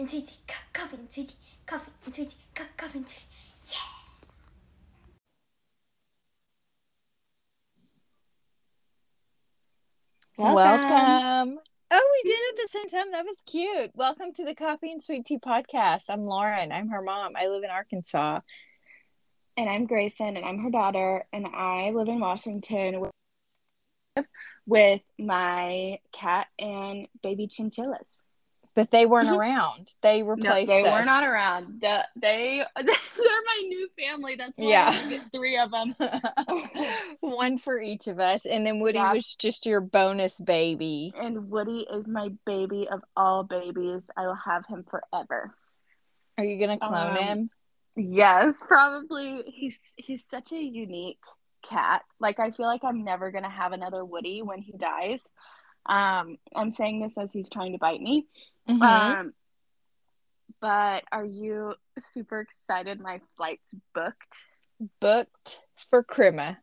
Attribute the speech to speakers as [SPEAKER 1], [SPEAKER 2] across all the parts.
[SPEAKER 1] and sweetie, co- coffee and sweetie, coffee and sweetie, co- coffee and sweetie. Yeah.
[SPEAKER 2] Welcome. Oh, we did it at the same time. That was cute. Welcome to the Coffee and Sweet Tea podcast. I'm Lauren. I'm her mom. I live in Arkansas.
[SPEAKER 3] And I'm Grayson, and I'm her daughter, and I live in Washington with, with my cat and baby chinchillas.
[SPEAKER 2] But they weren't around. They replaced
[SPEAKER 3] no, they
[SPEAKER 2] us.
[SPEAKER 3] were not around. The, they they're my new family. That's why
[SPEAKER 2] Yeah.
[SPEAKER 3] Three of them.
[SPEAKER 2] One for each of us. And then Woody
[SPEAKER 3] Yeah.
[SPEAKER 2] was just your bonus baby.
[SPEAKER 3] and Woody is my baby of all babies. I will have him forever.
[SPEAKER 2] Are you going to clone
[SPEAKER 3] Um,
[SPEAKER 2] him?
[SPEAKER 3] Yes, probably. He's he's such a unique cat. Like I feel like I'm never gonna have another Woody when he dies. Um, I'm saying this as he's trying to bite me.
[SPEAKER 2] Mhm.
[SPEAKER 3] Um, but are you super excited? My flight's booked.
[SPEAKER 2] Booked for Crema.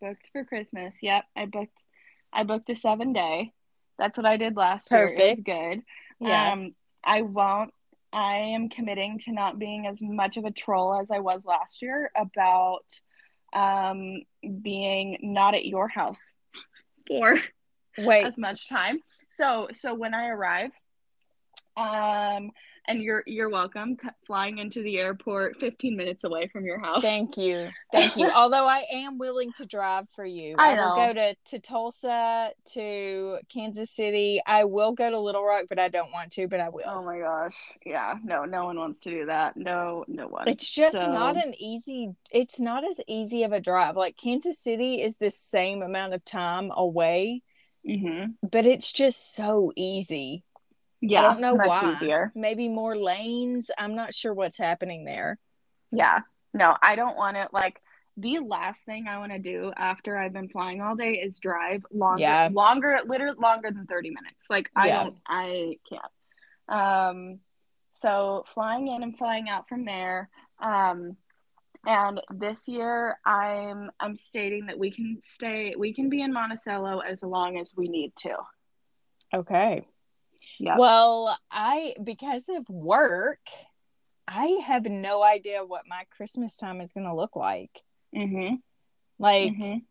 [SPEAKER 3] Booked for Christmas. Yep, I booked. I booked a seven day. That's what I did last year. It was
[SPEAKER 2] Perfect.
[SPEAKER 3] good.
[SPEAKER 2] Yeah.
[SPEAKER 3] Um, I won't. I am committing to not being as much of a troll as I was last year about um, being not at your house for
[SPEAKER 2] Wait.
[SPEAKER 3] as much time. So, so when I arrive, um, and you're you're welcome. Flying into the airport, 15 minutes away from your house.
[SPEAKER 2] Thank you. Thank you. Although I am willing to drive for you.
[SPEAKER 3] I
[SPEAKER 2] will
[SPEAKER 3] know.
[SPEAKER 2] go to, to Tulsa, to Kansas City. I will go to Little Rock, but I don't want to, but I will.
[SPEAKER 3] Oh my gosh. Yeah. No, no one wants to do that. No, no one.
[SPEAKER 2] It's just
[SPEAKER 3] So-
[SPEAKER 2] not an easy it's not as easy of a drive. Like Kansas City is the same amount of time away,
[SPEAKER 3] Mhm.
[SPEAKER 2] but it's just so easy.
[SPEAKER 3] Yeah.
[SPEAKER 2] I don't know why.
[SPEAKER 3] Easier.
[SPEAKER 2] Maybe more lanes. I'm not sure what's happening there.
[SPEAKER 3] Yeah. No, I don't want it like the last thing I want to do after I've been flying all day is drive longer
[SPEAKER 2] Yeah.
[SPEAKER 3] longer literally longer than 30 minutes. Like I
[SPEAKER 2] Yeah.
[SPEAKER 3] don't I can't. Um so flying in and flying out from there um and this year I'm I'm stating that we can stay we can be in Monticello as long as we need to.
[SPEAKER 2] Okay.
[SPEAKER 3] Yeah.
[SPEAKER 2] Well, I because of work, I have no idea what my Christmas time is going to look like.
[SPEAKER 3] Mhm.
[SPEAKER 2] Like
[SPEAKER 3] Mhm.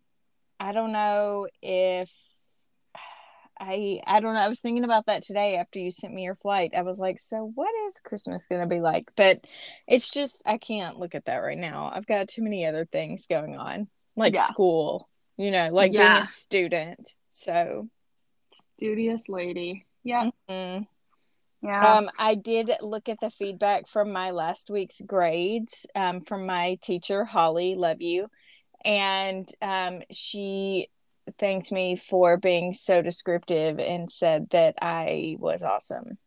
[SPEAKER 2] I don't know if I I don't know. I was thinking about that today after you sent me your flight. I was like, so what is Christmas going to be like? But it's just I can't look at that right now. I've got too many other things going on, like
[SPEAKER 3] Yeah.
[SPEAKER 2] school, you know, like being a student. So,
[SPEAKER 3] Studious lady. Yeah.
[SPEAKER 2] mm.
[SPEAKER 3] Yeah.
[SPEAKER 2] Um, I did look at the feedback from my last week's grades um, from my teacher, Holly. Love you. And um, she thanked me for being so descriptive and said that I was awesome.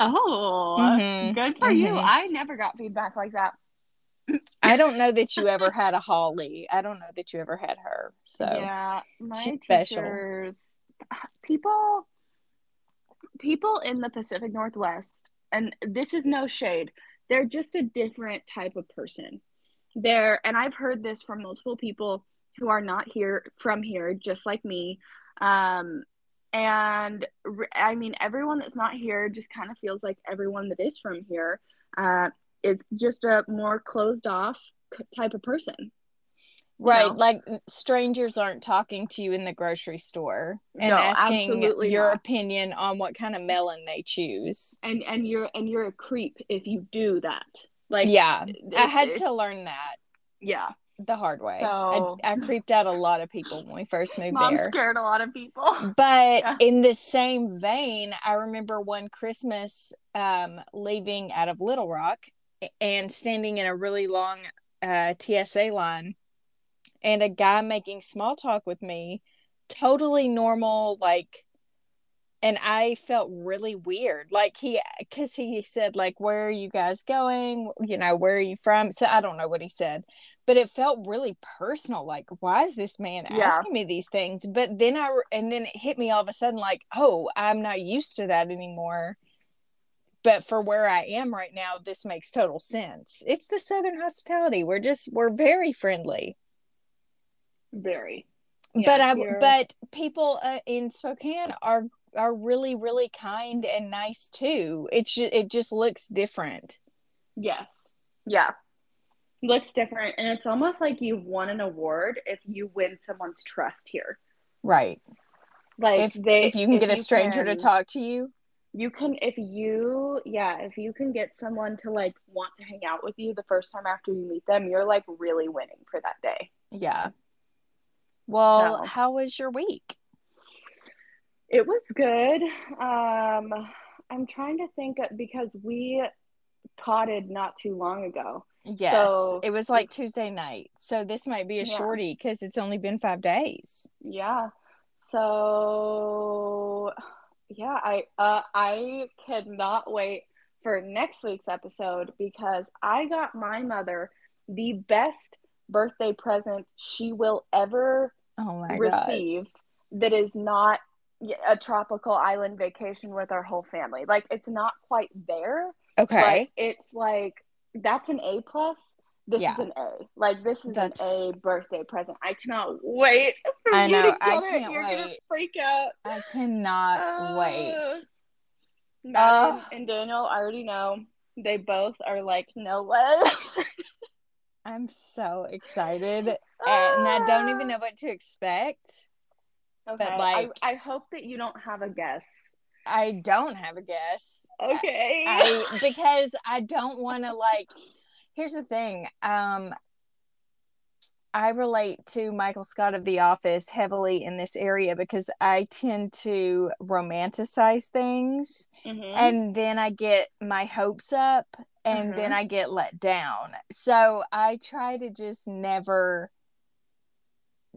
[SPEAKER 3] oh.
[SPEAKER 2] Mhm,
[SPEAKER 3] Good for you.
[SPEAKER 2] mhm.
[SPEAKER 3] I never got feedback like that.
[SPEAKER 2] I don't know that you ever had a Holly. I don't know that you ever had her. So,
[SPEAKER 3] yeah, my
[SPEAKER 2] she's special.
[SPEAKER 3] teachers, people, people in the Pacific Northwest, and this is no shade. They're just a different type of person. They're, and I've heard this from multiple people who are not here from here, just like me. Um, and re- I mean, everyone that's not here just kind of feels like everyone that is from here uh, is just a more closed off c- type of person.
[SPEAKER 2] right,
[SPEAKER 3] know?
[SPEAKER 2] like strangers aren't talking to you in the grocery store and
[SPEAKER 3] No,
[SPEAKER 2] asking your
[SPEAKER 3] not.
[SPEAKER 2] opinion on what kind of melon they choose.
[SPEAKER 3] and and you're and you're a creep if you do that like
[SPEAKER 2] yeah, I had to learn that
[SPEAKER 3] yeah
[SPEAKER 2] the hard way.
[SPEAKER 3] So-
[SPEAKER 2] I, I creeped out a lot of people when we first moved
[SPEAKER 3] mom
[SPEAKER 2] there.
[SPEAKER 3] scared a lot of people
[SPEAKER 2] But
[SPEAKER 3] Yeah.
[SPEAKER 2] in the same vein, I remember one Christmas um, leaving out of Little Rock and standing in a really long uh, TSA line, and a guy making small talk with me, totally normal, like. And I felt really weird, like he, because he said, like, "Where are you guys going? You know, where are you from?" So I don't know what he said, but it felt really personal like why is this man
[SPEAKER 3] Yeah.
[SPEAKER 2] asking me these things but then i and then it hit me all of a sudden like oh i'm not used to that anymore but for where i am right now this makes total sense it's the southern hospitality we're just we're very friendly
[SPEAKER 3] very
[SPEAKER 2] but i
[SPEAKER 3] you're-
[SPEAKER 2] but people uh, in spokane are are really really kind and nice too. It's it just looks different.
[SPEAKER 3] Yes. Yeah. Looks different. And it's almost like you've won an award if you win someone's trust here.
[SPEAKER 2] Right.
[SPEAKER 3] Like
[SPEAKER 2] If
[SPEAKER 3] they
[SPEAKER 2] if you can get a
[SPEAKER 3] you
[SPEAKER 2] stranger to talk to you.
[SPEAKER 3] you can if you yeah, if you can get someone to like want to hang out with you the first time after you meet them, you're like really winning for that day.
[SPEAKER 2] Yeah. Well,
[SPEAKER 3] So-
[SPEAKER 2] how was your week?
[SPEAKER 3] It was good. Um I'm trying to think because we potted not too long ago.
[SPEAKER 2] Yes,
[SPEAKER 3] So-
[SPEAKER 2] it was like Tuesday night. So this might be a
[SPEAKER 3] Yeah.
[SPEAKER 2] shorty because it's only been five days.
[SPEAKER 3] Yeah. So yeah, I uh I cannot wait for next week's episode because I got my mother the best birthday present she will ever
[SPEAKER 2] Oh my
[SPEAKER 3] receive that is not a tropical island vacation with our whole family. Like it's not quite there.
[SPEAKER 2] Okay.
[SPEAKER 3] it's like that's an A plus. This
[SPEAKER 2] Yeah.
[SPEAKER 3] is an A. Like this is
[SPEAKER 2] That's-
[SPEAKER 3] an A birthday present. I cannot wait for
[SPEAKER 2] I
[SPEAKER 3] you
[SPEAKER 2] know,
[SPEAKER 3] to get
[SPEAKER 2] I
[SPEAKER 3] it.
[SPEAKER 2] can't
[SPEAKER 3] You're gonna freak out.
[SPEAKER 2] I cannot
[SPEAKER 3] Uh,
[SPEAKER 2] wait.
[SPEAKER 3] Madeline
[SPEAKER 2] Ugh.
[SPEAKER 3] and Daniel I already know. They both are like, no way.
[SPEAKER 2] I'm so excited. and I don't even know what to expect.
[SPEAKER 3] Okay,
[SPEAKER 2] like-
[SPEAKER 3] I, I hope that you don't have a guess.
[SPEAKER 2] I don't have a guess.
[SPEAKER 3] Okay.
[SPEAKER 2] I because I don't want to like here's the thing. Um I relate to Michael Scott of The Office heavily in this area because I tend to romanticize things
[SPEAKER 3] Mhm.
[SPEAKER 2] and then I get my hopes up and then I get let down. So I try to just never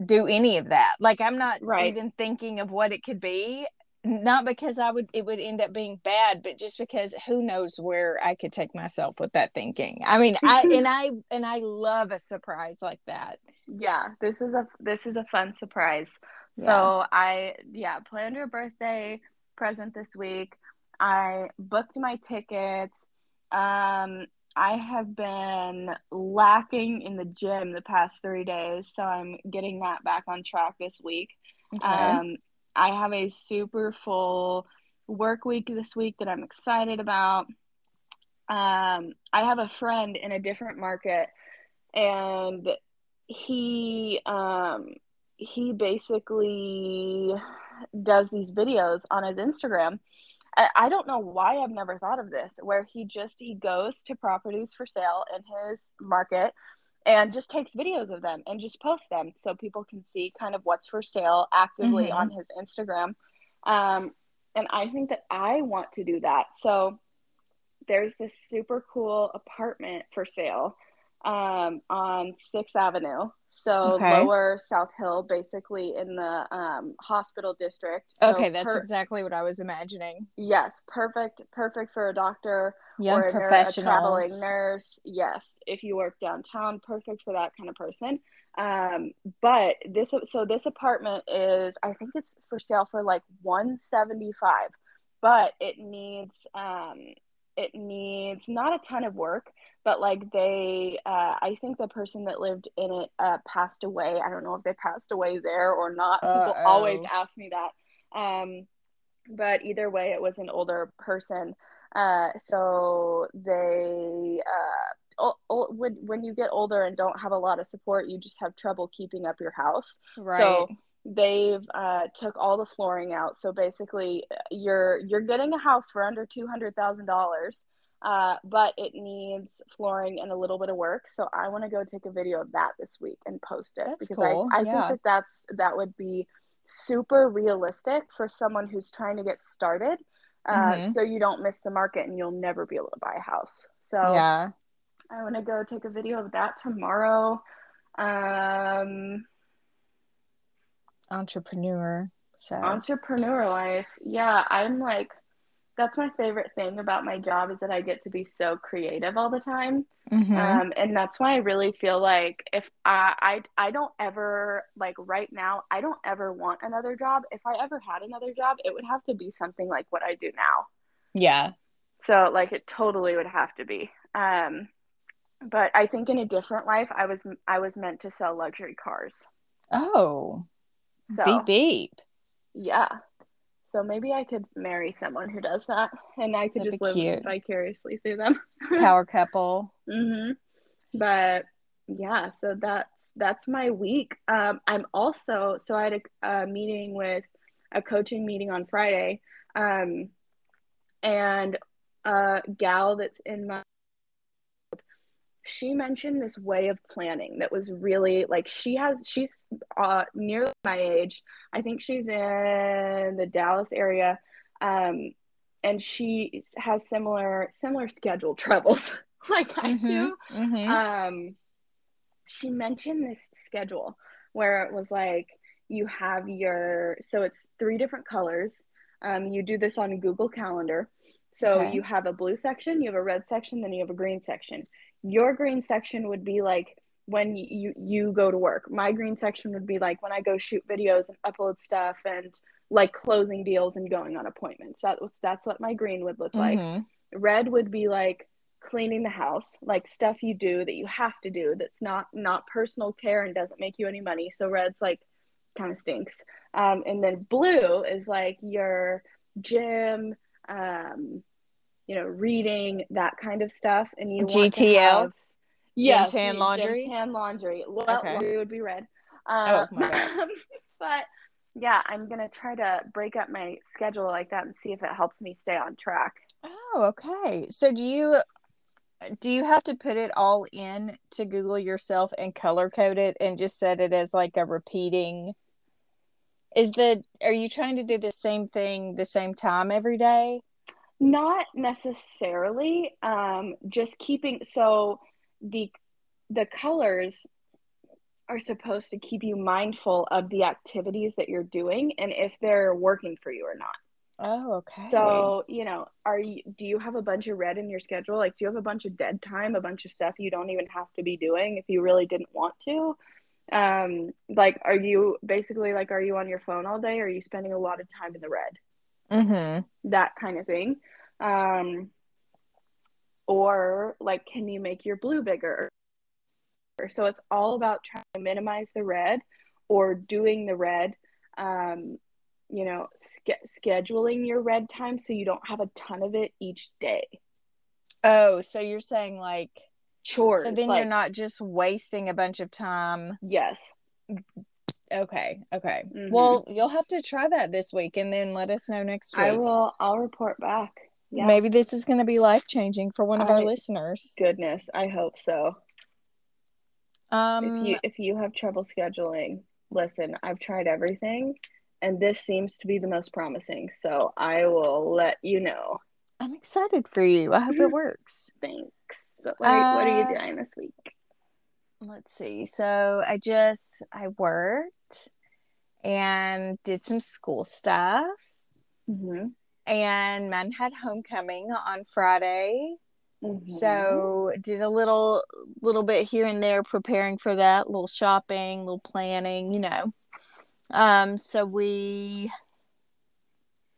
[SPEAKER 2] do any of that. Like I'm not
[SPEAKER 3] Right.
[SPEAKER 2] even thinking of what it could be. Not because I would it would end up being bad, but just because who knows where I could take myself with that thinking. I mean, I and I and I love a surprise like that.
[SPEAKER 3] yeah, this is a this is a fun surprise.
[SPEAKER 2] Yeah.
[SPEAKER 3] So I yeah, planned your birthday present this week. I booked my tickets. Um I have been lacking in the gym the past 3 days, so I'm getting that back on track this week.
[SPEAKER 2] Okay.
[SPEAKER 3] Um, I have a super full work week this week that I'm excited about. Um, I have a friend in a different market, and he um, he basically does these videos on his Instagram. I, don't know why I've never thought of this, where he just he goes to properties for sale in his market and just takes videos of them and just posts them so people can see kind of what's for sale actively
[SPEAKER 2] Mhm.
[SPEAKER 3] on his Instagram. Um, and I think that I want to do that. So there's this super cool apartment for sale um, on Sixth Avenue. So
[SPEAKER 2] Okay.
[SPEAKER 3] lower South Hill, basically in the um, hospital district. So
[SPEAKER 2] okay, that's
[SPEAKER 3] per-
[SPEAKER 2] exactly what I was imagining.
[SPEAKER 3] yes, perfect, perfect for a doctor
[SPEAKER 2] Young
[SPEAKER 3] or a traveling nurse. Yes, if you work downtown, perfect for that kind of person. Um, but this so this apartment is I think it's for sale for like 175, but it needs um it needs not a ton of work, but like they uh I think the person that lived in it uh passed away. I don't know if they passed away there or not. People always ask me that. Um but either way it was an older person uh, so they uh, o- o- when when you get older and don't have a lot of support, you just have trouble keeping up your house.
[SPEAKER 2] Right.
[SPEAKER 3] So they've uh, took all the flooring out. So basically, you're you're getting a house for under two hundred thousand dollars, uh, but it needs flooring and a little bit of work. So I want to go take a video of that this week and post it
[SPEAKER 2] That's
[SPEAKER 3] because
[SPEAKER 2] cool.
[SPEAKER 3] I I
[SPEAKER 2] Yeah.
[SPEAKER 3] think that that's that would be super realistic for someone who's trying to get started uh,
[SPEAKER 2] Mhm.
[SPEAKER 3] so you don't miss the market and you'll never be able to buy a house. So
[SPEAKER 2] yeah.
[SPEAKER 3] I want to go take a video of that tomorrow. Um,
[SPEAKER 2] Entrepreneur. So
[SPEAKER 3] entrepreneur life. Yeah, I'm like, that's my favorite thing about my job is that I get to be so creative all the time.
[SPEAKER 2] Mhm.
[SPEAKER 3] Um, and that's why I really feel like if I, I I don't ever like right now I don't ever want another job. If I ever had another job, it would have to be something like what I do now.
[SPEAKER 2] yeah.
[SPEAKER 3] So like it totally would have to be. Um, but I think in a different life, I was I was meant to sell luxury cars.
[SPEAKER 2] Oh.
[SPEAKER 3] So
[SPEAKER 2] Beep beep.
[SPEAKER 3] yeah. So maybe I could marry someone who does that, and I could
[SPEAKER 2] That'd
[SPEAKER 3] just live
[SPEAKER 2] cute.
[SPEAKER 3] vicariously through them.
[SPEAKER 2] Power couple.
[SPEAKER 3] hmm But yeah, so that's that's my week. Um, I'm also so I had a, a meeting with a coaching meeting on Friday, um, and a gal that's in my she mentioned this way of planning that was really like she has she's uh nearly my age. I think she's in the dallas area um and she has similar similar schedule troubles like i do.
[SPEAKER 2] Mhm.
[SPEAKER 3] um she mentioned this schedule where it was like you have your so it's three different colors. Um, you do this on google calendar. So
[SPEAKER 2] Okay.
[SPEAKER 3] you have a blue section you have a red section then you have a green section your green section would be like when you you go to work. My green section would be like when i go shoot videos and upload stuff and like closing deals and going on appointments. That was that's what my green would look like.
[SPEAKER 2] Mhm.
[SPEAKER 3] red would be like cleaning the house like stuff you do that you have to do that's not not personal care and doesn't make you any money. So red's like kind of stinks. Um, and then blue is like your gym um, you know reading that kind of stuff and you want to
[SPEAKER 2] GTL?
[SPEAKER 3] have yes,
[SPEAKER 2] tan laundry?
[SPEAKER 3] tan laundry well
[SPEAKER 2] Okay.
[SPEAKER 3] laundry would be red
[SPEAKER 2] Oh,
[SPEAKER 3] um,
[SPEAKER 2] my God.
[SPEAKER 3] but yeah i'm gonna try to break up my schedule like that and see if it helps me stay on track
[SPEAKER 2] Oh, okay. So do you do you have to put it all in to Google yourself and color code it and just set it as like a repeating? Is the are you trying to do the same thing the same time every day?
[SPEAKER 3] Not necessarily. Um, just keeping so the the colors are supposed to keep you mindful of the activities that you're doing and if they're working for you or not.
[SPEAKER 2] Oh, okay.
[SPEAKER 3] So, you know, are you do you have a bunch of red in your schedule? Like do you have a bunch of dead time, a bunch of stuff you don't even have to be doing if you really didn't want to? Um, like are you basically like are you on your phone all day or are you spending a lot of time in the red?
[SPEAKER 2] mm-hmm.
[SPEAKER 3] that kind of thing. Um, or like, can you make your blue bigger? So it's all about trying to minimize the red or doing the red. Um, you know, sch- scheduling your red time so you don't have a ton of it each day.
[SPEAKER 2] Oh, so you're saying like
[SPEAKER 3] Chores.
[SPEAKER 2] so then
[SPEAKER 3] like,
[SPEAKER 2] you're not just wasting a bunch of time.
[SPEAKER 3] Yes.
[SPEAKER 2] Okay, okay.
[SPEAKER 3] Mhm.
[SPEAKER 2] Well, you'll have to try that this week and then let us know next week.
[SPEAKER 3] I will. I'll report back. Yeah.
[SPEAKER 2] Maybe this is going to be life changing for one of our listeners.
[SPEAKER 3] Goodness, I hope so.
[SPEAKER 2] Um,
[SPEAKER 3] if you if you have trouble scheduling, listen, I've tried everything and this seems to be the most promising. So I will let you know.
[SPEAKER 2] I'm excited for you. I hope it works.
[SPEAKER 3] Thanks. But what are, what are you
[SPEAKER 2] Uh,
[SPEAKER 3] doing this week?
[SPEAKER 2] Let's see. So I just I worked and did some school stuff.
[SPEAKER 3] Mm-hmm.
[SPEAKER 2] And men had homecoming on Friday.
[SPEAKER 3] Mm-hmm.
[SPEAKER 2] So did a little little bit here and there preparing for that, little shopping, little planning, you know. Um so we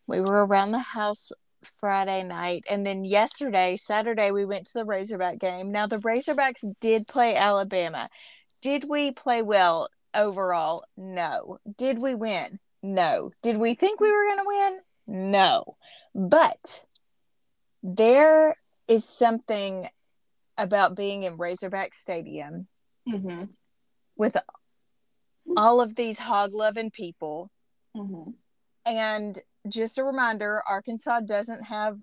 [SPEAKER 2] we were around the house Friday night and then yesterday, Saturday we went to the Razorback game. Now the Razorbacks did play Alabama. Did we play well overall? No. Did we win? No. Did we think we were going to win? No. But there is something about being in Razorback Stadium
[SPEAKER 3] Mm-hmm.
[SPEAKER 2] with all of these hog loving people.
[SPEAKER 3] Mm-hmm.
[SPEAKER 2] And just a reminder Arkansas doesn't have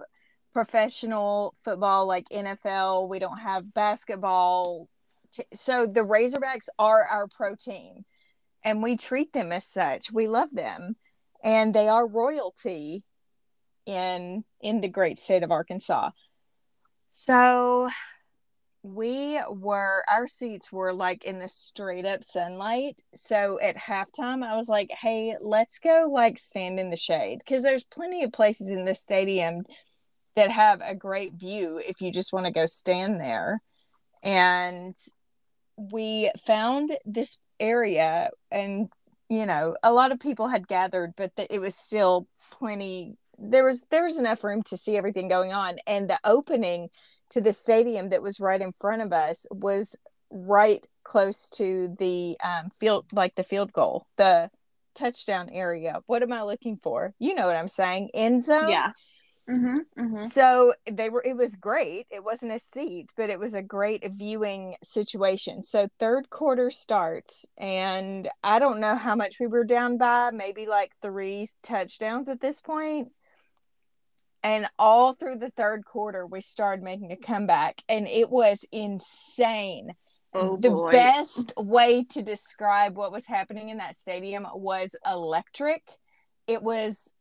[SPEAKER 2] professional football like NFL, we don't have basketball. T- so the Razorbacks are our pro team, and we treat them as such. We love them, and they are royalty in in the great state of Arkansas. So we were our seats were like in the straight up sunlight. So at halftime i was like hey let's go like stand in the shade. Because there's plenty of places in this stadium that have a great view if you just want to go stand there. And we found this area and you know a lot of people had gathered but th- it was still plenty there was there was enough room to see everything going on and the opening to the stadium that was right in front of us was right close to the um, field like the field goal the touchdown area. What am I looking for? You know what I'm saying? End zone.
[SPEAKER 3] Yeah. Mm-hmm, mm-hmm.
[SPEAKER 2] So they were it was great. It wasn't a seat, but it was a great viewing situation. So third quarter starts and I don't know how much we were down by, maybe like 3 touchdowns at this point. And all through the third quarter we started making a comeback and it was insane.
[SPEAKER 3] Oh,
[SPEAKER 2] the
[SPEAKER 3] boy.
[SPEAKER 2] best way to describe what was happening in that stadium was electric. It was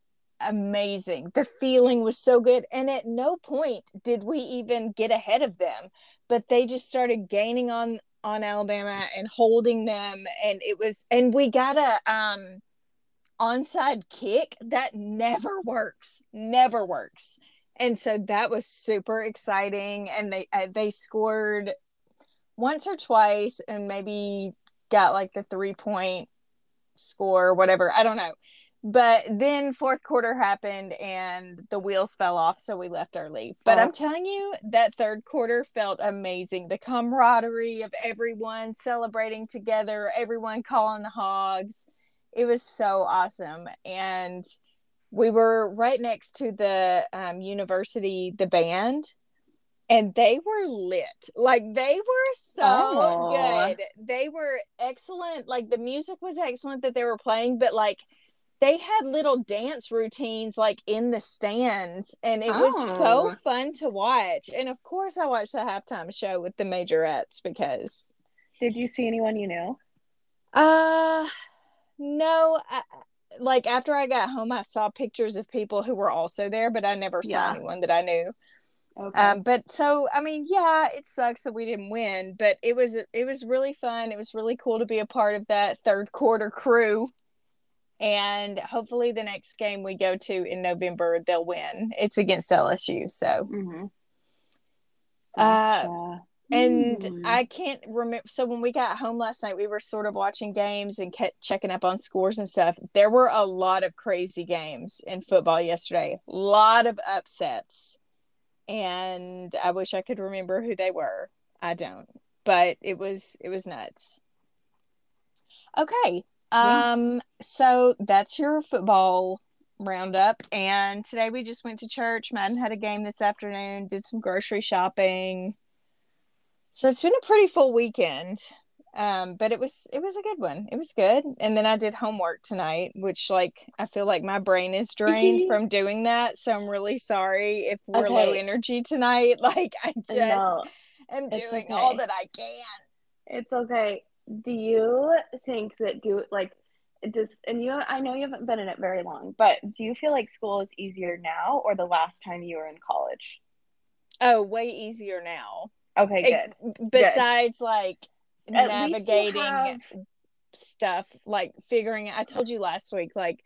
[SPEAKER 2] amazing. The feeling was so good. And at no point did we even get ahead of them, but they just started gaining on on Alabama and holding them. And it was and we got a um onside kick that never works. Never works. And so that was super exciting. And they uh, they scored once or twice and maybe got like the three point score, whatever. I don't know. But then fourth quarter happened and the wheels fell off, so we left early. But
[SPEAKER 3] Oh.
[SPEAKER 2] I'm telling you, that third quarter felt amazing. The camaraderie of everyone celebrating together, everyone calling the hogs. It was so awesome. And we were right next to the um, university, the band, and they were lit. Like they were so
[SPEAKER 3] Oh.
[SPEAKER 2] good. They were excellent. Like the music was excellent that they were playing, but like they had little dance routines like in the stands and it was so
[SPEAKER 3] Oh.
[SPEAKER 2] fun to watch. And of course I watched the halftime show with the majorettes because
[SPEAKER 3] Did you see anyone you knew?
[SPEAKER 2] uh no, I, like after I got home I saw pictures of people who were also there, but I never saw
[SPEAKER 3] Yeah.
[SPEAKER 2] anyone that I knew.
[SPEAKER 3] Okay.
[SPEAKER 2] Um, but so I mean, yeah, it sucks that we didn't win, but it was it was really fun. It was really cool to be a part of that third quarter crew. And hopefully the next game we go to in November they'll win. It's against LSU, so
[SPEAKER 3] mm-hmm.
[SPEAKER 2] uh and
[SPEAKER 3] Hmm.
[SPEAKER 2] I can't remember. So when we got home last night, we were sort of watching games and kept checking up on scores and stuff. There were a lot of crazy games in football yesterday. A lot of upsets, and I wish I could remember who they were. I don't, but it was it was nuts. Okay. Um, so that's your football roundup, and today we just went to church. Madden had a game this afternoon. Did some grocery shopping. So it's been a pretty full weekend. Um, but it was it was a good one. It was good. And then I did homework tonight, which like I feel like my brain is drained from doing that. So I'm really sorry if we're low energy tonight. Like I just
[SPEAKER 3] no,
[SPEAKER 2] am doing
[SPEAKER 3] okay.
[SPEAKER 2] all that I can.
[SPEAKER 3] it's okay. Do you think that do like just and you I know you haven't been in it very long, but do you feel like school is easier now or the last time you were in college?
[SPEAKER 2] Oh, way easier now.
[SPEAKER 3] Okay,
[SPEAKER 2] It-
[SPEAKER 3] good.
[SPEAKER 2] besides like
[SPEAKER 3] At
[SPEAKER 2] navigating
[SPEAKER 3] have-
[SPEAKER 2] stuff, like figuring I told you last week, like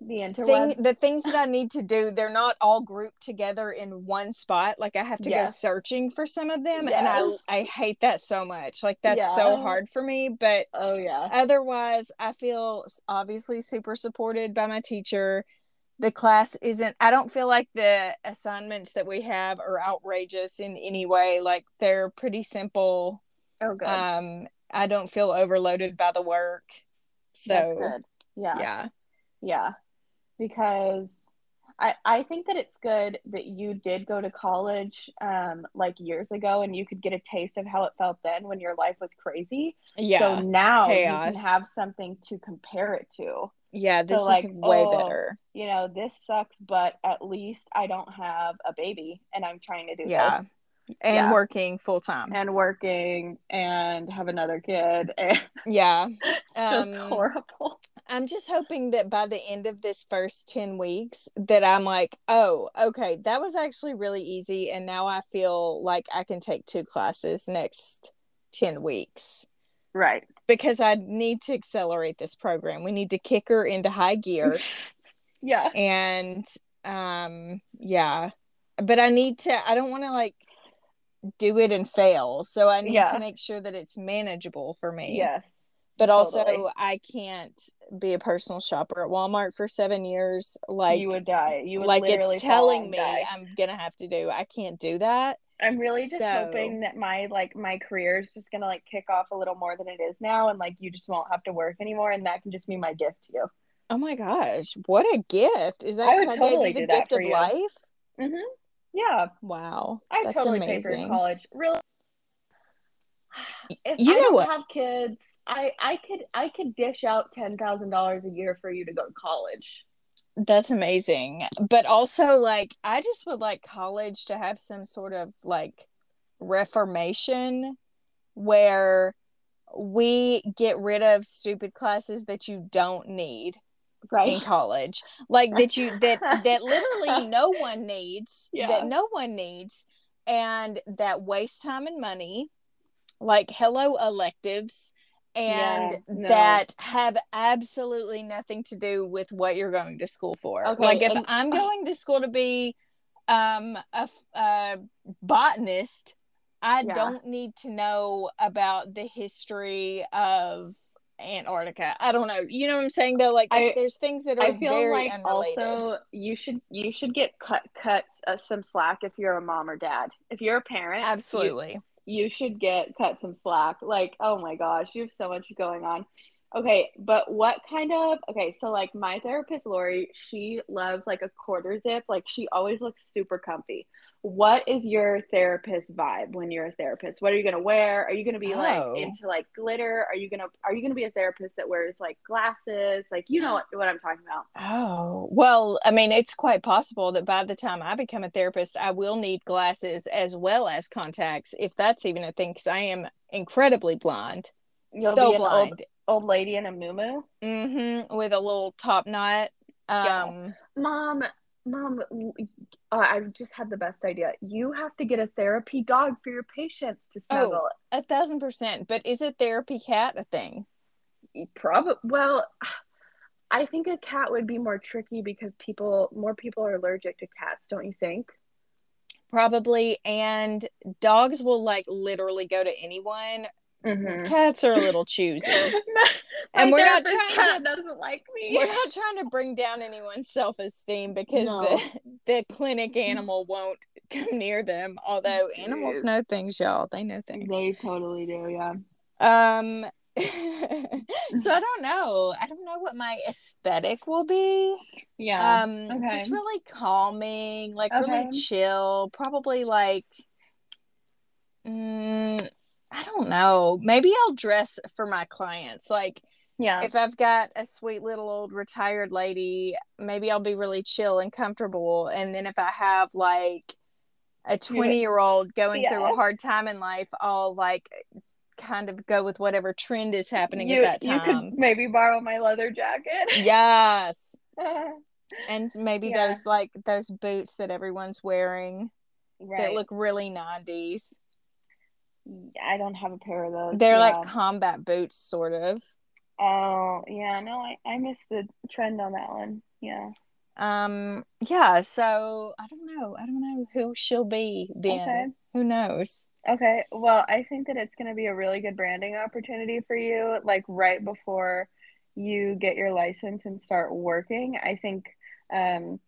[SPEAKER 3] The
[SPEAKER 2] thing the things that I need to do, they're not all grouped together in one spot. Like I have to
[SPEAKER 3] Yes.
[SPEAKER 2] go searching for some of them, and I I hate that so much. Like that's so hard for me. But
[SPEAKER 3] oh yeah.
[SPEAKER 2] otherwise, I feel obviously super supported by my teacher. The class isn't. I don't feel like the assignments that we have are outrageous in any way. Like they're pretty simple.
[SPEAKER 3] Oh good.
[SPEAKER 2] Um, I don't feel overloaded by the work. So
[SPEAKER 3] That's good. Yeah.
[SPEAKER 2] yeah.
[SPEAKER 3] Yeah. Because I I think that it's good that you did go to college um like years ago and you could get a taste of how it felt then when your life was crazy.
[SPEAKER 2] Yeah.
[SPEAKER 3] So now you can have something to compare it to.
[SPEAKER 2] Yeah, this
[SPEAKER 3] like,
[SPEAKER 2] is way
[SPEAKER 3] oh,
[SPEAKER 2] better.
[SPEAKER 3] You know, this sucks, but at least I don't have a baby and I'm trying to do
[SPEAKER 2] Yeah.
[SPEAKER 3] this
[SPEAKER 2] And
[SPEAKER 3] yeah.
[SPEAKER 2] working full time.
[SPEAKER 3] and working and have another kid. And
[SPEAKER 2] Yeah.
[SPEAKER 3] it's just
[SPEAKER 2] Um,
[SPEAKER 3] horrible.
[SPEAKER 2] I'm just hoping that by the end of this first 10 weeks that I'm like, oh, okay, that was actually really easy. And now I feel like I can take two classes next 10 weeks
[SPEAKER 3] Right.
[SPEAKER 2] because I need to accelerate this program. We need to kick her into high gear.
[SPEAKER 3] Yeah.
[SPEAKER 2] and um yeah but i need to i don't want to like do it and fail so i need
[SPEAKER 3] Yeah.
[SPEAKER 2] to make sure that it's manageable for me
[SPEAKER 3] Yes.
[SPEAKER 2] but also
[SPEAKER 3] totally.
[SPEAKER 2] i can't be a personal shopper at walmart for seven years like
[SPEAKER 3] you would die. You would
[SPEAKER 2] like it's telling me
[SPEAKER 3] die.
[SPEAKER 2] i'm gonna have to do i can't do that
[SPEAKER 3] I'm really just
[SPEAKER 2] So-
[SPEAKER 3] hoping that my like my career is just gonna like kick off a little more than it is now, and like you just won't have to work anymore, and that can just be my gift to you.
[SPEAKER 2] Oh my gosh, what a gift! Is that
[SPEAKER 3] I would
[SPEAKER 2] I,
[SPEAKER 3] totally
[SPEAKER 2] gave you
[SPEAKER 3] do
[SPEAKER 2] the
[SPEAKER 3] that
[SPEAKER 2] gift
[SPEAKER 3] for
[SPEAKER 2] of
[SPEAKER 3] you.
[SPEAKER 2] life?
[SPEAKER 3] Mm-hmm. Yeah,
[SPEAKER 2] Wow,
[SPEAKER 3] I totally pay for college. Really, if
[SPEAKER 2] You
[SPEAKER 3] I
[SPEAKER 2] know
[SPEAKER 3] don't
[SPEAKER 2] what?
[SPEAKER 3] have kids, I I could I could dish out ten thousand dollars a year for you to go to college.
[SPEAKER 2] That's amazing. But also, like, I just would like college to have some sort of like reformation where we get rid of stupid classes that you don't need
[SPEAKER 3] right.
[SPEAKER 2] in college. Like that you that that literally no one needs,
[SPEAKER 3] Yeah.
[SPEAKER 2] that no one needs and that waste time and money. Like hello electives and
[SPEAKER 3] Yeah, no.
[SPEAKER 2] that have absolutely nothing to do with what you're going to school for.
[SPEAKER 3] Okay,
[SPEAKER 2] like if
[SPEAKER 3] and-
[SPEAKER 2] I'm going to school to be um a, a botanist, I
[SPEAKER 3] Yeah.
[SPEAKER 2] don't need to know about the history of Antarctica. I don't know. You know what I'm saying though? Like
[SPEAKER 3] I-
[SPEAKER 2] there's things that are
[SPEAKER 3] I feel
[SPEAKER 2] very
[SPEAKER 3] like
[SPEAKER 2] unrelated.
[SPEAKER 3] also you should you should get cut cut uh, some slack if you're a mom or dad. If you're a parent,
[SPEAKER 2] Absolutely.
[SPEAKER 3] you should get cut some slack. Like, oh my gosh, you have so much going on. Okay, but what kind of okay, so like my therapist Lori, she loves like a quarter zip, like she always looks super comfy. What is your therapist vibe when you're a therapist? What are you gonna wear? Are you gonna be
[SPEAKER 2] Oh.
[SPEAKER 3] like into like glitter? Are you gonna are you gonna be a therapist that wears like glasses? Like you know what, what I'm talking about.
[SPEAKER 2] Oh, well, I mean, it's quite possible that by the time I become a therapist, I will need glasses as well as contacts, if that's even a thing, because I am incredibly blind.
[SPEAKER 3] You'll
[SPEAKER 2] so
[SPEAKER 3] be an
[SPEAKER 2] blind.
[SPEAKER 3] old old lady in a moo
[SPEAKER 2] hmm With a little top knot.
[SPEAKER 3] Yeah.
[SPEAKER 2] Um,
[SPEAKER 3] Mom, mom, uh, I've just had the best idea. You have to get a therapy dog for your patients to snuggle.
[SPEAKER 2] a thousand percent. But is a therapy cat a thing?
[SPEAKER 3] Probably. Well, I think a cat would be more tricky because people, more people are allergic to cats. Don't you think?
[SPEAKER 2] Probably. And dogs will like literally go to anyone.
[SPEAKER 3] Mm-hmm.
[SPEAKER 2] Cats are a little choosy.
[SPEAKER 3] and
[SPEAKER 2] And we're not trying
[SPEAKER 3] cat doesn't like me.
[SPEAKER 2] We're not trying to bring down anyone's self esteem because
[SPEAKER 3] No.
[SPEAKER 2] the the clinic animal won't come near them. Although animals know things, y'all. They know things.
[SPEAKER 3] They totally do. Yeah.
[SPEAKER 2] Um. so I don't know. I don't know what my aesthetic will be.
[SPEAKER 3] Yeah.
[SPEAKER 2] um,
[SPEAKER 3] okay.
[SPEAKER 2] just really calming, like really chill. Probably like, mm, I don't know. Maybe I'll dress for my clients. Like
[SPEAKER 3] yeah.
[SPEAKER 2] if I've got a sweet little old retired lady, maybe I'll be really chill and comfortable. And then if I have like a 20 year old going through a hard time in life, I'll like kind of go with whatever trend is happening
[SPEAKER 3] you,
[SPEAKER 2] at that
[SPEAKER 3] you
[SPEAKER 2] time.
[SPEAKER 3] could maybe borrow my leather jacket.
[SPEAKER 2] Yes. And maybe
[SPEAKER 3] Yeah.
[SPEAKER 2] those like those boots that everyone's wearing that look really 90s.
[SPEAKER 3] I don't have a pair of those.
[SPEAKER 2] They're
[SPEAKER 3] yeah.
[SPEAKER 2] like combat boots, sort of.
[SPEAKER 3] Oh, yeah, no, I, I missed the trend on that one. Yeah.
[SPEAKER 2] Um, yeah, so I don't know. I don't know who she'll be then.
[SPEAKER 3] Okay.
[SPEAKER 2] Who knows?
[SPEAKER 3] Okay. Well, I think that it's going to be a really good branding opportunity for you, like right before you get your license and start working. I think, um,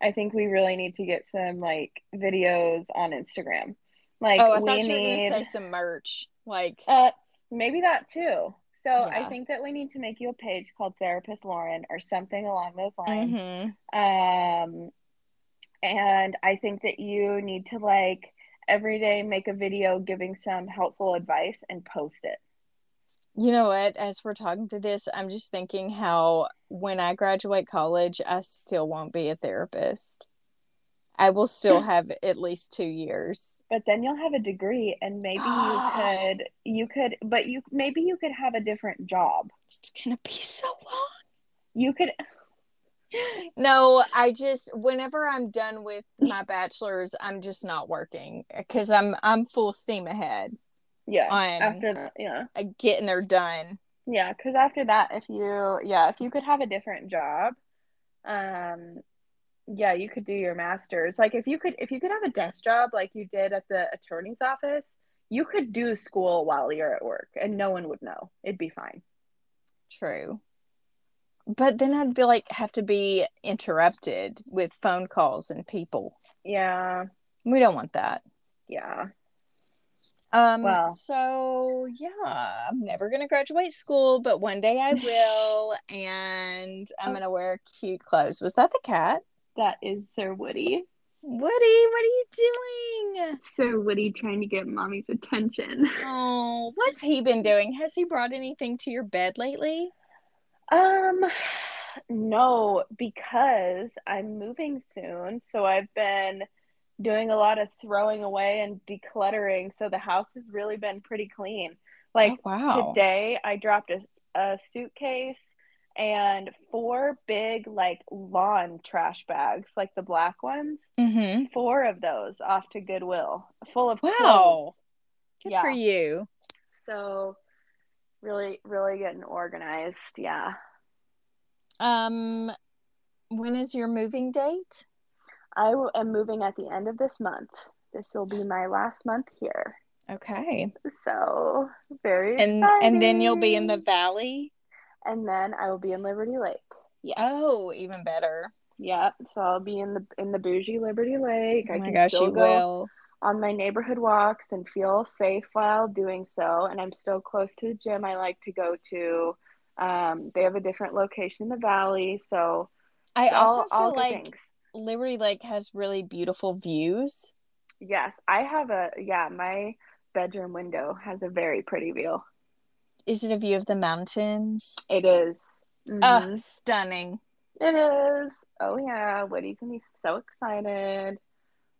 [SPEAKER 3] I think we really need to get some like videos on Instagram. Like
[SPEAKER 2] oh, I
[SPEAKER 3] we
[SPEAKER 2] thought you were
[SPEAKER 3] need,
[SPEAKER 2] gonna say some merch. Like
[SPEAKER 3] uh, maybe that too. So I think that we need to make you a page called Therapist Lauren or something along those lines.
[SPEAKER 2] mhm.
[SPEAKER 3] Um, and I think that you need to like every day make a video giving some helpful advice and post it.
[SPEAKER 2] you know what? As we're talking through this, I'm just thinking how when I graduate college, I still won't be a therapist. I will still have at least two years.
[SPEAKER 3] But then you'll have a degree and maybe you could you could but you maybe you could have a different job.
[SPEAKER 2] It's gonna be so long.
[SPEAKER 3] You could
[SPEAKER 2] No, I just whenever I'm done with my bachelor's, I'm just not working because I'm I'm full steam ahead,
[SPEAKER 3] yeah, after that, yeah.
[SPEAKER 2] uh, getting her done.
[SPEAKER 3] Yeah, because after that, if you, yeah, if you could have a different job, um, yeah, you could do your master's. Like if you could, if you could have a desk job like you did at the attorney's office, you could do school while you're at work, and no one would know. It'd be fine.
[SPEAKER 2] True. But then I'd be like have to be interrupted with phone calls and people.
[SPEAKER 3] Yeah,
[SPEAKER 2] We don't want that.
[SPEAKER 3] Yeah.
[SPEAKER 2] Um,
[SPEAKER 3] Wow.
[SPEAKER 2] so yeah, I'm never gonna graduate school, but one day I will, and I'm
[SPEAKER 3] Oh.
[SPEAKER 2] gonna wear cute clothes. Was that the cat?
[SPEAKER 3] That is Sir Woody.
[SPEAKER 2] Woody, what are you doing?
[SPEAKER 3] Sir Woody trying to get mommy's attention.
[SPEAKER 2] Oh, what's he been doing? Has he brought anything to your bed lately?
[SPEAKER 3] Um, no, because I'm moving soon, so I've been doing a lot of throwing away and decluttering, so the house has really been pretty clean. Like
[SPEAKER 2] oh, wow.
[SPEAKER 3] today, I dropped a, a suitcase and four big like lawn trash bags, like the black ones.
[SPEAKER 2] Mm-hmm.
[SPEAKER 3] Four of those off to Goodwill, full of
[SPEAKER 2] Wow.
[SPEAKER 3] clothes.
[SPEAKER 2] Good
[SPEAKER 3] Yeah.
[SPEAKER 2] for you.
[SPEAKER 3] So really, really getting organized. Yeah.
[SPEAKER 2] Um, when is your moving date?
[SPEAKER 3] I am moving at the end of this month. This will be my last month here.
[SPEAKER 2] Okay.
[SPEAKER 3] So very
[SPEAKER 2] And and then you'll be in the valley.
[SPEAKER 3] And then I will be in Liberty Lake. Yeah.
[SPEAKER 2] Oh, even better.
[SPEAKER 3] Yeah. So I'll be in the in the bougie Liberty Lake.
[SPEAKER 2] Oh
[SPEAKER 3] I
[SPEAKER 2] my
[SPEAKER 3] can
[SPEAKER 2] gosh,
[SPEAKER 3] still
[SPEAKER 2] you
[SPEAKER 3] go
[SPEAKER 2] will.
[SPEAKER 3] on my neighborhood walks and feel safe while doing so. And I'm still close to the gym I like to go to. Um, they have a different location in the valley, so
[SPEAKER 2] I also
[SPEAKER 3] all, all
[SPEAKER 2] feel
[SPEAKER 3] good
[SPEAKER 2] like
[SPEAKER 3] things.
[SPEAKER 2] Liberty Lake has really beautiful views.
[SPEAKER 3] Yes, I have a yeah, my bedroom window has a very pretty view.
[SPEAKER 2] Is it a view of the mountains?
[SPEAKER 3] It is.
[SPEAKER 2] Oh,
[SPEAKER 3] Mhm.
[SPEAKER 2] stunning.
[SPEAKER 3] It is. Oh yeah, Woody's gonna be so excited.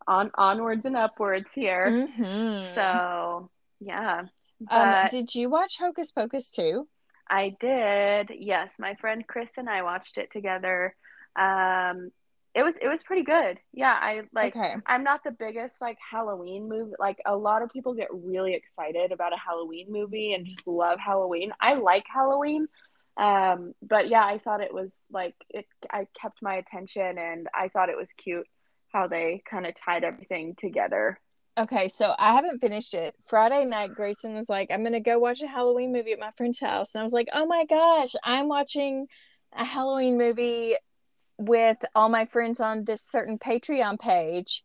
[SPEAKER 3] On onwards and upwards here.
[SPEAKER 2] Mm-hmm.
[SPEAKER 3] So yeah.
[SPEAKER 2] um, did you watch Hocus Pocus too?
[SPEAKER 3] I did. Yes, my friend Chris and I watched it together. Um, it was it was pretty good. Yeah, I like.
[SPEAKER 2] okay.
[SPEAKER 3] I'm not the biggest like Halloween movie. Like a lot of people get really excited about a Halloween movie and just love Halloween. I like Halloween. Um, but yeah, I thought it was like it I kept my attention and I thought it was cute how they kind of tied everything together.
[SPEAKER 2] Okay, so I haven't finished it. Friday night, Grayson was like, I'm gonna go watch a Halloween movie at my friend's house. And I was like, oh my gosh, I'm watching a Halloween movie with all my friends on this certain Patreon page.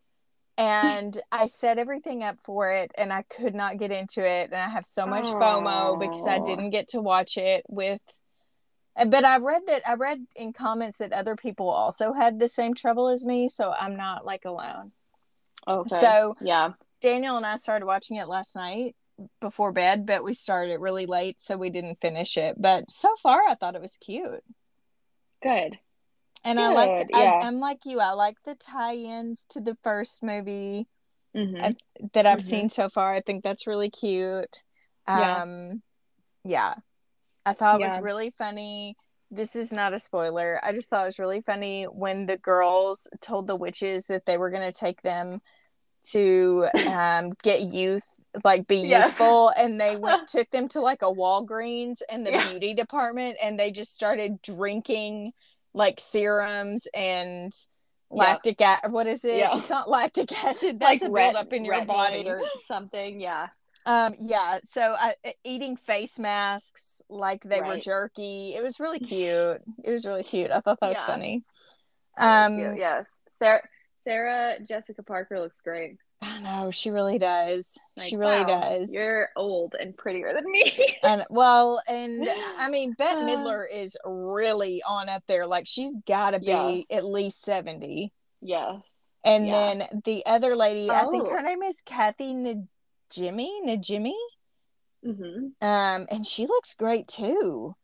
[SPEAKER 2] And I set everything up for it and I could not get into it. And I have so much FOMO because I didn't get to watch it with. But I read that I read in comments that other people also had the same trouble as me. So I'm not like alone.
[SPEAKER 3] Okay.
[SPEAKER 2] So
[SPEAKER 3] yeah.
[SPEAKER 2] Daniel and I started watching it last night before bed, but we started it really late, so we didn't finish it. But so far, I thought it was cute,
[SPEAKER 3] Good.
[SPEAKER 2] And I like.
[SPEAKER 3] Good, yeah.
[SPEAKER 2] I, I'm like you. I like the tie-ins to the first movie
[SPEAKER 3] Mhm.
[SPEAKER 2] I- that I've
[SPEAKER 3] Mhm.
[SPEAKER 2] seen so far. I think that's really cute.
[SPEAKER 3] Yeah.
[SPEAKER 2] Um, yeah, I thought it
[SPEAKER 3] Yeah.
[SPEAKER 2] was really funny. This is not a spoiler. I just thought it was really funny when the girls told the witches that they were going to take them to um, get youth, like be
[SPEAKER 3] Yes.
[SPEAKER 2] youthful, and they went took them to like a Walgreens and the
[SPEAKER 3] Yeah.
[SPEAKER 2] beauty department, and they just started drinking like serums and
[SPEAKER 3] Yeah.
[SPEAKER 2] lactic acid. What is it?
[SPEAKER 3] Yeah.
[SPEAKER 2] It's not lactic acid. That's a
[SPEAKER 3] ret-
[SPEAKER 2] buildup in your body.
[SPEAKER 3] or something. Yeah.
[SPEAKER 2] Um, yeah. So I, eating face masks like they were jerky. It was really cute. It was really cute. I thought that was funny. Um,
[SPEAKER 3] yes. Sarah Sarah Jessica Parker looks great.
[SPEAKER 2] I know she really does.
[SPEAKER 3] Like,
[SPEAKER 2] she really
[SPEAKER 3] wow,
[SPEAKER 2] does.
[SPEAKER 3] You're old and prettier than me.
[SPEAKER 2] And well, and I mean, Bette
[SPEAKER 3] Uh,
[SPEAKER 2] Midler is really on up there. Like she's got to be
[SPEAKER 3] Yes.
[SPEAKER 2] at least seventy.
[SPEAKER 3] yes.
[SPEAKER 2] And
[SPEAKER 3] Yeah.
[SPEAKER 2] then the other lady, I think
[SPEAKER 3] Oh.
[SPEAKER 2] her name is Kathy Najimy. Najimy.
[SPEAKER 3] hmm
[SPEAKER 2] Um, and she looks great too.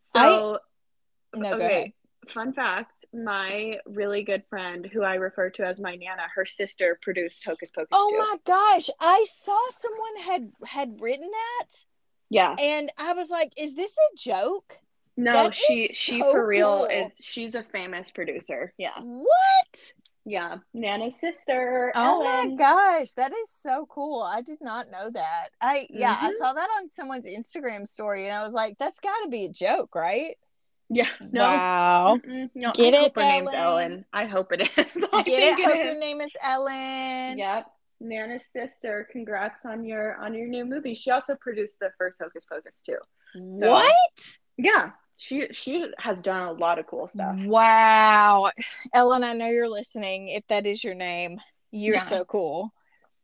[SPEAKER 3] So
[SPEAKER 2] No, go
[SPEAKER 3] okay. Fun fact: My really good friend, who I refer to as my nana, her sister produced Hocus Pocus.
[SPEAKER 2] Oh
[SPEAKER 3] too.
[SPEAKER 2] my gosh, I saw someone had had written that,
[SPEAKER 3] Yeah.
[SPEAKER 2] and I was like, "Is this a joke?
[SPEAKER 3] No,
[SPEAKER 2] That
[SPEAKER 3] she she
[SPEAKER 2] so
[SPEAKER 3] for real
[SPEAKER 2] cool.
[SPEAKER 3] is. She's a famous producer. Yeah.
[SPEAKER 2] What?
[SPEAKER 3] Yeah. Nana's sister.
[SPEAKER 2] Oh
[SPEAKER 3] Ellen.
[SPEAKER 2] my gosh, that is so cool. I did not know that. I yeah, I
[SPEAKER 3] Mhm.
[SPEAKER 2] saw that on someone's Instagram story and I was like, that's got to be a joke, right?
[SPEAKER 3] Yeah. No.
[SPEAKER 2] Wow.
[SPEAKER 3] No,
[SPEAKER 2] Get
[SPEAKER 3] I
[SPEAKER 2] it,
[SPEAKER 3] hope her name's
[SPEAKER 2] Ellen?
[SPEAKER 3] Ellen. I hope it is. I
[SPEAKER 2] Get it?
[SPEAKER 3] think
[SPEAKER 2] Hope
[SPEAKER 3] is.
[SPEAKER 2] your name is Ellen.
[SPEAKER 3] Yep. Nana's sister. Congrats on your on your new movie. She also produced the first Hocus Pocus too. So-
[SPEAKER 2] What?
[SPEAKER 3] Yeah. She she has done a lot of cool stuff.
[SPEAKER 2] Wow. Ellen, I know you're listening. If that is your name, you're
[SPEAKER 3] Yeah.
[SPEAKER 2] so cool.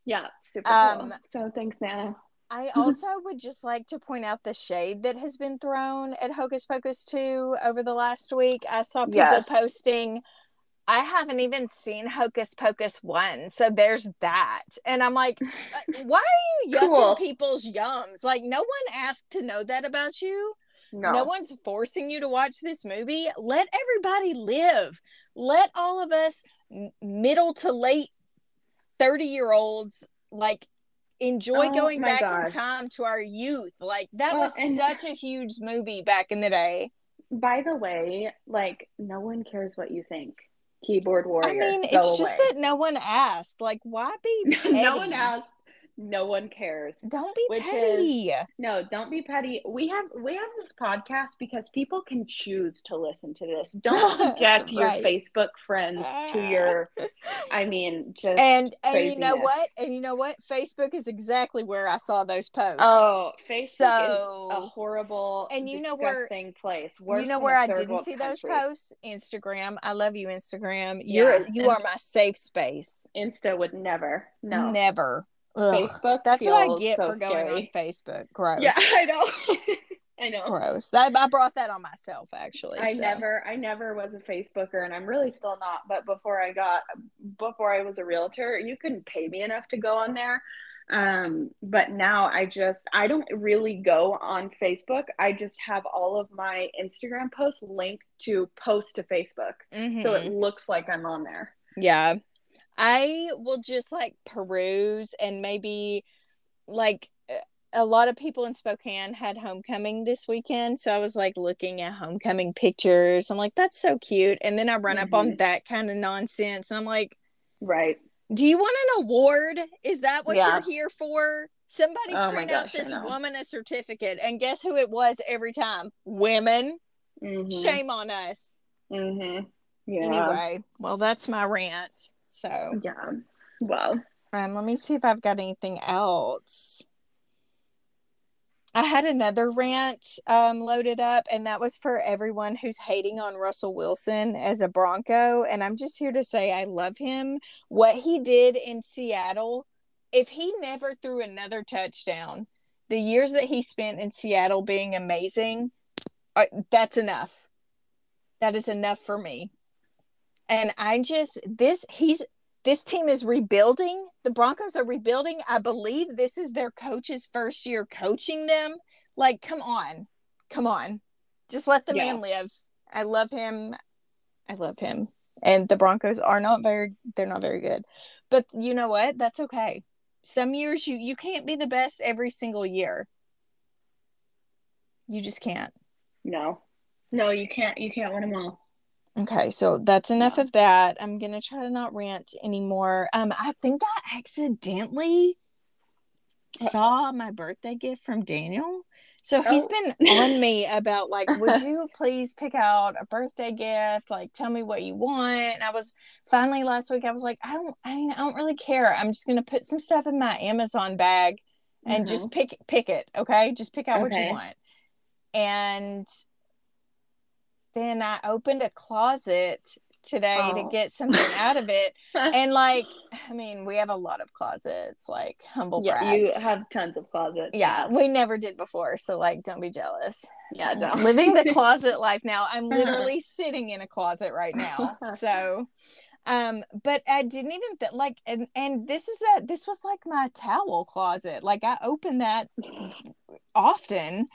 [SPEAKER 3] Yeah, super
[SPEAKER 2] Um,
[SPEAKER 3] cool. So thanks, Nana.
[SPEAKER 2] I also would just like to point out the shade that has been thrown at Hocus Pocus 2 over the last week. I saw people
[SPEAKER 3] Yes.
[SPEAKER 2] posting, I haven't even seen Hocus Pocus 1. So there's that. And I'm like, uh, why are you yucking
[SPEAKER 3] Cool.
[SPEAKER 2] people's yums? Like, no one asked to know that about you.
[SPEAKER 3] No,
[SPEAKER 2] No one's forcing you to watch this movie. Let everybody live. Let all of us middle to late 30 year olds like enjoy
[SPEAKER 3] Oh
[SPEAKER 2] going back
[SPEAKER 3] God.
[SPEAKER 2] in time to our youth. Like that
[SPEAKER 3] Well,
[SPEAKER 2] was such a huge movie back in the day.
[SPEAKER 3] By the way, like no one cares what you think. Keyboard warrior.
[SPEAKER 2] I mean, it's just
[SPEAKER 3] away.
[SPEAKER 2] that no one asked. Like, why be
[SPEAKER 3] no one asked. No one cares.
[SPEAKER 2] Don't be
[SPEAKER 3] Which
[SPEAKER 2] petty.
[SPEAKER 3] No, don't be petty. We have we have this podcast because people can choose to listen to this. Don't subject your Facebook friends to ah. your I mean just
[SPEAKER 2] and and you know what? And you know what? Facebook is exactly where I saw those posts.
[SPEAKER 3] Oh, Facebook
[SPEAKER 2] So-
[SPEAKER 3] is a horrible
[SPEAKER 2] And you know where-
[SPEAKER 3] place. Worse
[SPEAKER 2] you know where I didn't see those posts? Instagram. I love you, Instagram. You're you
[SPEAKER 3] and-
[SPEAKER 2] are my safe space.
[SPEAKER 3] Insta would never. No.
[SPEAKER 2] Never. Ugh.
[SPEAKER 3] Facebook.
[SPEAKER 2] That's what I get
[SPEAKER 3] so
[SPEAKER 2] for going on. Facebook. Gross.
[SPEAKER 3] Yeah, I know. I know.
[SPEAKER 2] Gross. That I brought that on myself actually.
[SPEAKER 3] I
[SPEAKER 2] so.
[SPEAKER 3] never I never was a Facebooker and I'm really still not, but before I got before I was a realtor, you couldn't pay me enough to go on there. Um, but now I just I don't really go on Facebook. I just have all of my Instagram posts linked to post to Facebook. So
[SPEAKER 2] Mhm.
[SPEAKER 3] it looks like I'm on there.
[SPEAKER 2] Yeah. I will just like peruse and maybe like a lot of people in Spokane had homecoming this weekend. So I was like looking at homecoming pictures. I'm like, that's so cute. And then I run up on
[SPEAKER 3] Mhm.
[SPEAKER 2] that kind of nonsense. And I'm like,
[SPEAKER 3] Right.
[SPEAKER 2] do you want an award? Is that what
[SPEAKER 3] Yeah.
[SPEAKER 2] you're here for? Somebody
[SPEAKER 3] Oh
[SPEAKER 2] print out
[SPEAKER 3] gosh, I
[SPEAKER 2] this woman a certificate. And guess who it was every time? Women.
[SPEAKER 3] Mhm.
[SPEAKER 2] Shame on us.
[SPEAKER 3] Mhm. Yeah.
[SPEAKER 2] Anyway, well, that's my rant. So
[SPEAKER 3] Yeah. Well,
[SPEAKER 2] Um, let me see if I've got anything else. I had another rant um, loaded up, and that was for everyone who's hating on Russell Wilson as a Bronco. And I'm just here to say I love him. What he did in Seattle, if he never threw another touchdown, the years that he spent in Seattle being amazing, uh, that's enough. That is enough for me. And I just, this, he's, this team is rebuilding. The Broncos are rebuilding. I believe this is their coach's first year coaching them. Like, come on. Come on. Just let the
[SPEAKER 3] Yeah.
[SPEAKER 2] man live. I love him. I love him. And the Broncos are not very they're not very good. But you know what? That's okay. Some years you you can't be the best every single year. You just can't.
[SPEAKER 3] no. No, you can't you can't win them all.
[SPEAKER 2] Okay, so that's enough
[SPEAKER 3] Yeah.
[SPEAKER 2] of that. I'm gonna try to not rant anymore. Um, I think I accidentally saw my birthday gift from Daniel. So he's
[SPEAKER 3] Oh.
[SPEAKER 2] been on me about like, would you please pick out a birthday gift? Like, tell me what you want. And I was finally last week. I was like, I don't, I, I don't really care. I'm just gonna put some stuff in my Amazon bag and
[SPEAKER 3] Mhm.
[SPEAKER 2] just pick pick it. Okay, just pick out what you want. And then I opened a closet today to
[SPEAKER 3] Oh.
[SPEAKER 2] get something out of it. And like, I mean, we have a lot of closets, like humble
[SPEAKER 3] yeah,
[SPEAKER 2] brag.
[SPEAKER 3] you have tons of closets.
[SPEAKER 2] yeah, we never did before, so like, don't be jealous.
[SPEAKER 3] Yeah, don't.
[SPEAKER 2] Living the closet life now. I'm literally sitting in a closet right now. So, um, but I didn't even th- like, and and this is a this was like my towel closet. Like I open that often,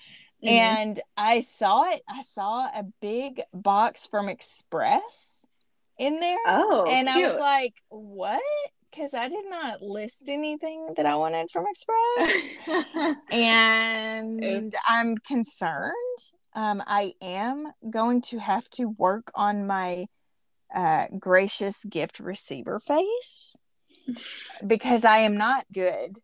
[SPEAKER 3] Mhm.
[SPEAKER 2] and I saw it. I saw a big box from Express in there,
[SPEAKER 3] oh,
[SPEAKER 2] and I was like, "What?" Because I did not list anything that I wanted from Express, and
[SPEAKER 3] Oops.
[SPEAKER 2] I'm concerned. Um, I am going to have to work on my uh, gracious gift receiver face because I am not good.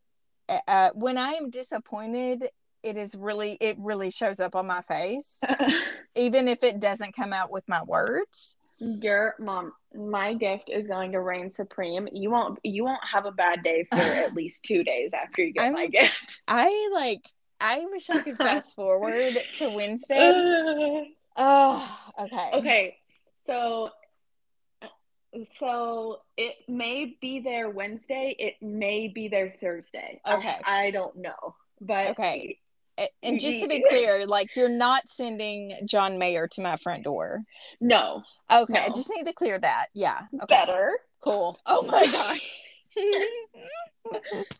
[SPEAKER 2] Uh, when I am disappointed, it is really it really shows up on my face, even if it doesn't come out with my words.
[SPEAKER 3] Your mom, my gift is going to reign supreme. You won't you won't have a bad day for at least two days after you get
[SPEAKER 2] I'm-
[SPEAKER 3] my gift.
[SPEAKER 2] I like. I wish I could fast forward to Wednesday. Oh, okay.
[SPEAKER 3] okay, so So it may be there Wednesday. It may be there Thursday. I-
[SPEAKER 2] Okay.
[SPEAKER 3] I, don't know, but
[SPEAKER 2] Okay. And just to be clear, like you're not sending John Mayer to my front door.
[SPEAKER 3] No,
[SPEAKER 2] Okay, I just need to clear that. Yeah. Okay.
[SPEAKER 3] better.
[SPEAKER 2] Cool. Oh my gosh.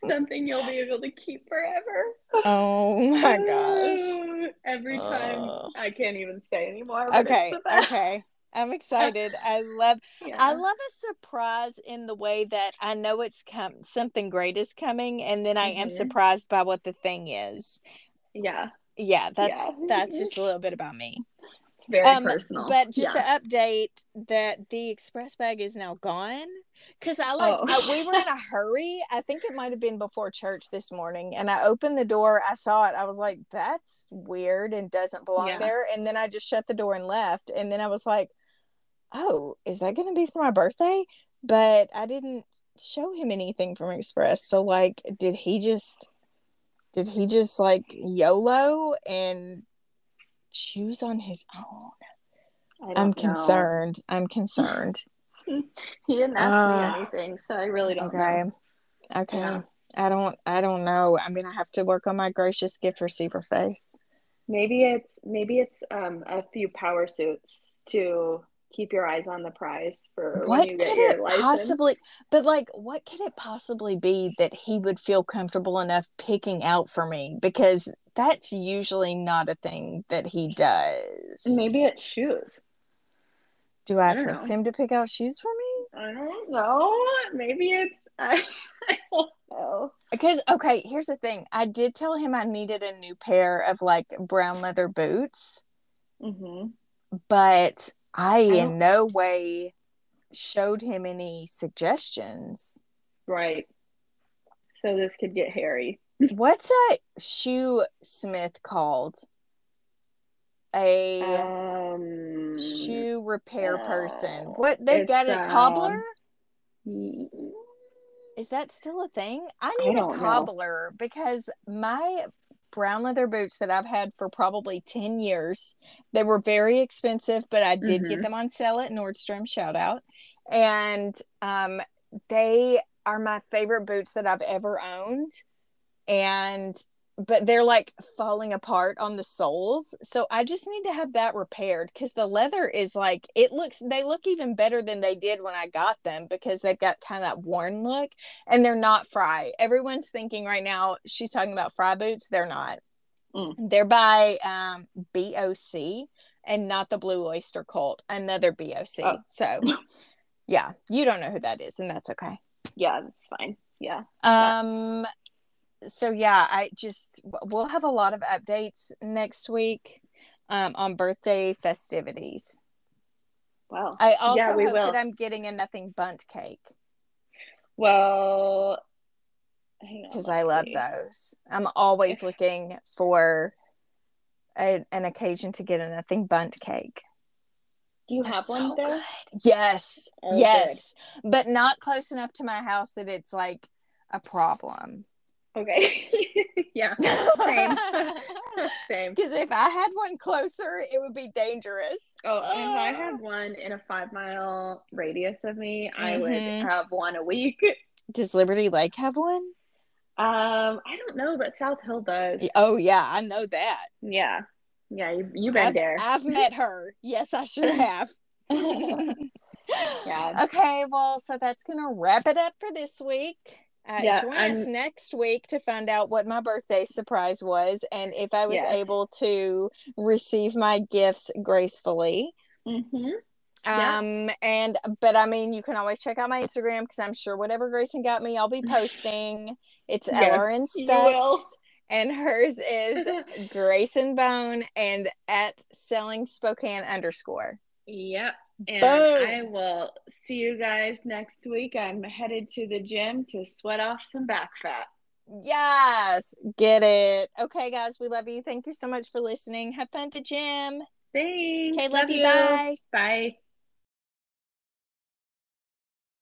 [SPEAKER 3] Something you'll be able to keep forever.
[SPEAKER 2] oh my gosh.
[SPEAKER 3] Every time
[SPEAKER 2] Ugh.
[SPEAKER 3] I can't even say anymore.
[SPEAKER 2] Okay. Okay. I'm excited. I love
[SPEAKER 3] Yeah.
[SPEAKER 2] I love a surprise in the way that I know it's come something great is coming and then I am
[SPEAKER 3] Mhm.
[SPEAKER 2] surprised by what the thing is.
[SPEAKER 3] Yeah.
[SPEAKER 2] Yeah, that's
[SPEAKER 3] Yeah.
[SPEAKER 2] that's just a little bit about me.
[SPEAKER 3] It's very
[SPEAKER 2] Um,
[SPEAKER 3] personal.
[SPEAKER 2] But just
[SPEAKER 3] yeah.
[SPEAKER 2] to update that the express bag is now gone. Cause I like
[SPEAKER 3] Oh.
[SPEAKER 2] I- we were in a hurry. I think it might have been before church this morning. And I opened the door, I saw it. I was like, that's weird and doesn't belong
[SPEAKER 3] Yeah.
[SPEAKER 2] there. And then I just shut the door and left. And then I was like, Oh, is that gonna be for my birthday? But I didn't show him anything from Express. So like did he just did he just like YOLO and choose on his own?
[SPEAKER 3] I
[SPEAKER 2] I'm
[SPEAKER 3] know.
[SPEAKER 2] concerned. I'm concerned.
[SPEAKER 3] He didn't ask
[SPEAKER 2] Ah.
[SPEAKER 3] me anything, so I really don't
[SPEAKER 2] okay.
[SPEAKER 3] know.
[SPEAKER 2] Okay.
[SPEAKER 3] Yeah.
[SPEAKER 2] I don't I don't know. I mean gonna have to work on my gracious gift receiver face.
[SPEAKER 3] Maybe it's maybe it's um a few power suits to keep your eyes on the prize for
[SPEAKER 2] What
[SPEAKER 3] when you
[SPEAKER 2] could
[SPEAKER 3] get your
[SPEAKER 2] it
[SPEAKER 3] license.
[SPEAKER 2] possibly but like what could it possibly be that he would feel comfortable enough picking out for me? Because that's usually not a thing that he does.
[SPEAKER 3] Maybe it's shoes.
[SPEAKER 2] do I
[SPEAKER 3] I
[SPEAKER 2] trust
[SPEAKER 3] know.
[SPEAKER 2] him to pick out shoes for me?
[SPEAKER 3] I don't know. Maybe it's I, I don't know.
[SPEAKER 2] Because okay, here's the thing. I did tell him I needed a new pair of like brown leather boots.
[SPEAKER 3] Mm-hmm.
[SPEAKER 2] but I,
[SPEAKER 3] don't-
[SPEAKER 2] in no way showed him any suggestions.
[SPEAKER 3] Right. So this could get hairy.
[SPEAKER 2] What's a shoe smith called? A
[SPEAKER 3] Um
[SPEAKER 2] shoe repair person.
[SPEAKER 3] uh,
[SPEAKER 2] What they've got a
[SPEAKER 3] um,
[SPEAKER 2] cobbler?
[SPEAKER 3] y-
[SPEAKER 2] Is that still a thing? I
[SPEAKER 3] I
[SPEAKER 2] need a
[SPEAKER 3] don't know.
[SPEAKER 2] cobbler because my brown leather boots that I've had for probably 10 years, they were very expensive, but I did get
[SPEAKER 3] Mhm.
[SPEAKER 2] them on sale at Nordstrom, shout out. And um they are my favorite boots that I've ever owned. And but they're like falling apart on the soles. So I just need to have that repaired because the leather is like it looks they look even better than they did when I got them because they've got kind of that worn look and they're not Frye. Everyone's thinking right now she's talking about Frye boots. They're not.
[SPEAKER 3] Mm.
[SPEAKER 2] They're by um BOC and not the Blue Oyster Cult, another BOC.
[SPEAKER 3] Oh.
[SPEAKER 2] So yeah, you don't know who that is, and that's okay.
[SPEAKER 3] Yeah, that's fine. Yeah.
[SPEAKER 2] Um so yeah, I just we'll have a lot of updates next week um on birthday festivities.
[SPEAKER 3] Wow.
[SPEAKER 2] I also
[SPEAKER 3] Yeah,
[SPEAKER 2] hope
[SPEAKER 3] will.
[SPEAKER 2] that I'm getting a nothing Bundt cake
[SPEAKER 3] Well,
[SPEAKER 2] because I love
[SPEAKER 3] see.
[SPEAKER 2] those. I'm always looking for a, an occasion to get a nothing Bundt cake.
[SPEAKER 3] Do you
[SPEAKER 2] They're
[SPEAKER 3] have one
[SPEAKER 2] so
[SPEAKER 3] there?
[SPEAKER 2] good. Yes.
[SPEAKER 3] Oh, good.
[SPEAKER 2] yes. But not close enough to my house that it's like a problem.
[SPEAKER 3] Okay. yeah. Same. Same.
[SPEAKER 2] Because if I had one closer, it would be dangerous.
[SPEAKER 3] Oh, if I had one in a five mile radius of me, I would
[SPEAKER 2] Mhm.
[SPEAKER 3] have one a week.
[SPEAKER 2] Does Liberty Lake have one?
[SPEAKER 3] Um, I don't know, but South Hill does.
[SPEAKER 2] Oh yeah, I know that.
[SPEAKER 3] Yeah. Yeah, you, you've been
[SPEAKER 2] I've,
[SPEAKER 3] there.
[SPEAKER 2] I've met her. Yes, I sure have.
[SPEAKER 3] Yeah.
[SPEAKER 2] Okay, well, so that's gonna wrap it up for this week. Uh,
[SPEAKER 3] Yeah,
[SPEAKER 2] join us
[SPEAKER 3] I'm-
[SPEAKER 2] next week to find out what my birthday surprise was and if I was
[SPEAKER 3] Yes.
[SPEAKER 2] able to receive my gifts gracefully.
[SPEAKER 3] mm-hmm. Yeah.
[SPEAKER 2] Um and but I mean you can always check out my Instagram because I'm sure whatever Grayson got me I'll be posting. It's
[SPEAKER 3] Yes,
[SPEAKER 2] Ellerin. Stutz and hers is Grayson Bone and at selling Spokane underscore.
[SPEAKER 3] Yep. And
[SPEAKER 2] Boom.
[SPEAKER 3] I will see you guys next week. I'm headed to the gym to sweat off some back fat.
[SPEAKER 2] Yes, get it. Okay, guys, we love you. Thank you so much for listening. Have fun at the gym.
[SPEAKER 3] Thanks.
[SPEAKER 2] Okay, love, you. Bye.
[SPEAKER 3] Bye.